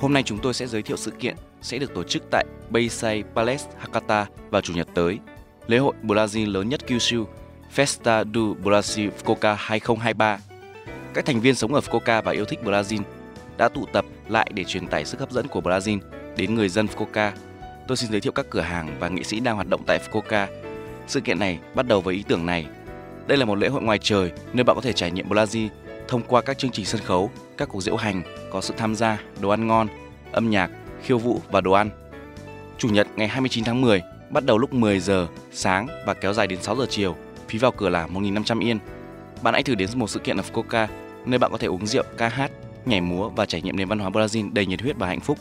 Hôm nay chúng tôi sẽ giới thiệu sự kiện sẽ được tổ chức tại Bayside Palace Hakata vào chủ nhật tới. Lễ hội Brazil lớn nhất Kyushu, Festa do Brasil Fukuoka 2023. Các thành viên sống ở Fukuoka và yêu thích Brazil đã tụ tập lại để truyền tải sức hấp dẫn của Brazil đến người dân Fukuoka. Tôi xin giới thiệu các cửa hàng và nghệ sĩ đang hoạt động tại Fukuoka. Sự kiện này bắt đầu với ý tưởng này. Đây là một lễ hội ngoài trời nơi bạn có thể trải nghiệm Brazil thông qua các chương trình sân khấu, các cuộc diễu hành có sự tham gia, đồ ăn ngon, âm nhạc, khiêu vũ và đồ ăn. Chủ nhật ngày 29 tháng 10 bắt đầu lúc 10 giờ sáng và kéo dài đến 6 giờ chiều. Phí vào cửa là 1.500 yên. Bạn hãy thử đến một sự kiện ở Fukuoka nơi bạn có thể uống rượu, ca hát, nhảy múa và trải nghiệm nền văn hóa Brazil đầy nhiệt huyết và hạnh phúc.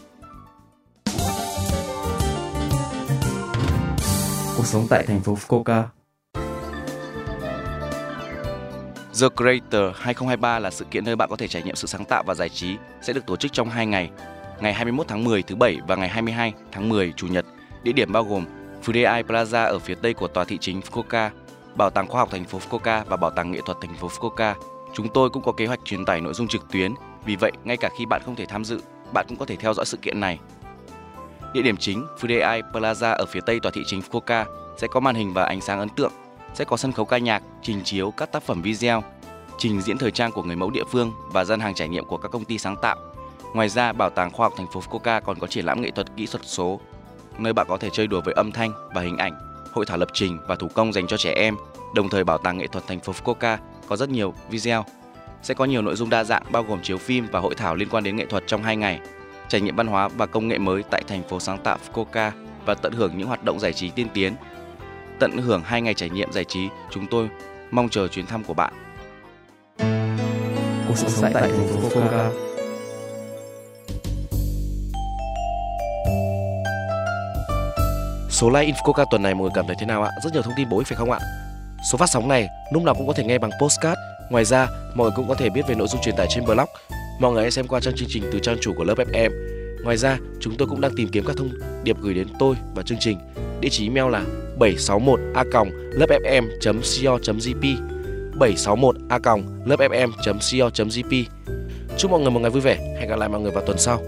Cuộc sống tại thành phố Fukuoka. The Creator 2023 là sự kiện nơi bạn có thể trải nghiệm sự sáng tạo và giải trí sẽ được tổ chức trong 2 ngày, ngày 21 tháng 10 thứ Bảy và ngày 22 tháng 10 Chủ nhật. Địa điểm bao gồm Fudei Plaza ở phía tây của tòa thị chính Fukuoka, Bảo tàng khoa học thành phố Fukuoka và Bảo tàng nghệ thuật thành phố Fukuoka. Chúng tôi cũng có kế hoạch truyền tải nội dung trực tuyến, vì vậy ngay cả khi bạn không thể tham dự, bạn cũng có thể theo dõi sự kiện này. Địa điểm chính Fudei Plaza ở phía tây tòa thị chính Fukuoka sẽ có màn hình và ánh sáng ấn tượng sẽ có sân khấu ca nhạc, trình chiếu các tác phẩm video, trình diễn thời trang của người mẫu địa phương và gian hàng trải nghiệm của các công ty sáng tạo. Ngoài ra, Bảo tàng Khoa học thành phố Fukuoka còn có triển lãm nghệ thuật kỹ thuật số, nơi bạn có thể chơi đùa với âm thanh và hình ảnh, hội thảo lập trình và thủ công dành cho trẻ em. Đồng thời, Bảo tàng nghệ thuật thành phố Fukuoka có rất nhiều video. Sẽ có nhiều nội dung đa dạng bao gồm chiếu phim và hội thảo liên quan đến nghệ thuật trong 2 ngày, trải nghiệm văn hóa và công nghệ mới tại thành phố sáng tạo Fukuoka và tận hưởng những hoạt động giải trí tiên tiến tận hưởng hai ngày trải nghiệm giải trí, chúng tôi mong chờ chuyến thăm của bạn. Cuộc sống tại thành phố Fukuoka. Số like Infoca tuần này mọi người cảm thấy thế nào ạ? Rất nhiều thông tin bổ ích phải không ạ? Số phát sóng này lúc nào cũng có thể nghe bằng postcard. Ngoài ra, mọi người cũng có thể biết về nội dung truyền tải trên blog. Mọi người hãy xem qua trang chương trình từ trang chủ của lớp FM. Ngoài ra, chúng tôi cũng đang tìm kiếm các thông điệp gửi đến tôi và chương trình. Địa chỉ email là 761 a lớpfm.co.jp 761 a lớpfm.co.jp Chúc mọi người một ngày vui vẻ. Hẹn gặp lại mọi người vào tuần sau.